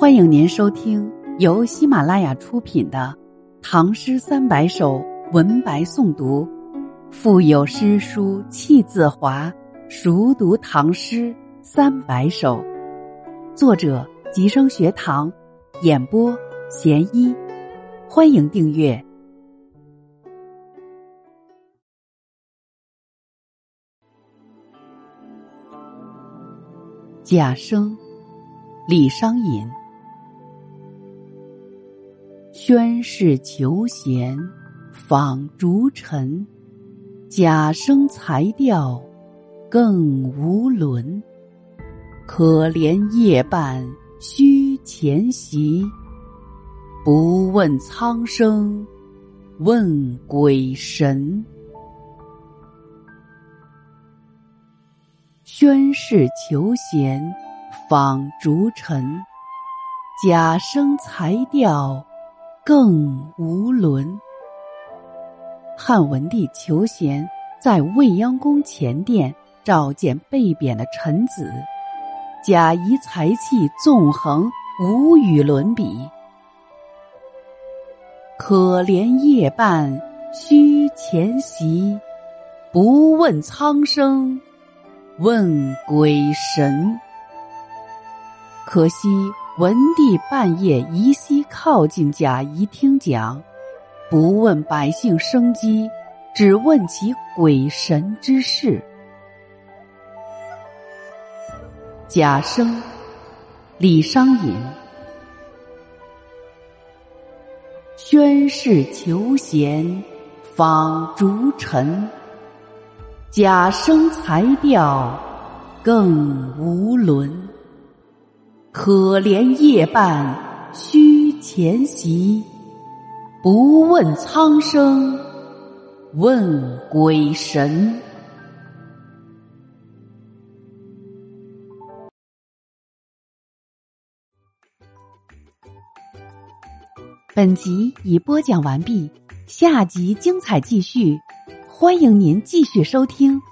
欢迎您收听由喜马拉雅出品的《唐诗三百首》文白诵读，腹有诗书气自华，熟读唐诗三百首。作者：吉生学堂，演播：贤一。欢迎订阅。贾生，李商隐。宣室求贤，访逐臣。贾生才调，更无伦。可怜夜半虚前席，不问苍生问鬼神。宣室求贤，访逐臣。贾生才调，更无伦。汉文帝求贤，在未央宫前殿召见被贬的臣子，贾谊才气纵横，无与伦比。可怜夜半虚前席，不问苍生。问鬼神，可惜文帝半夜疑心靠近贾谊听讲，不问百姓生机，只问其鬼神之事。贾生，李商隐。宣室求贤，访逐臣。贾生才调，更无伦。可怜夜半虚前席，不问苍生问鬼神。本集已播讲完毕，下集精彩继续。欢迎您继续收听。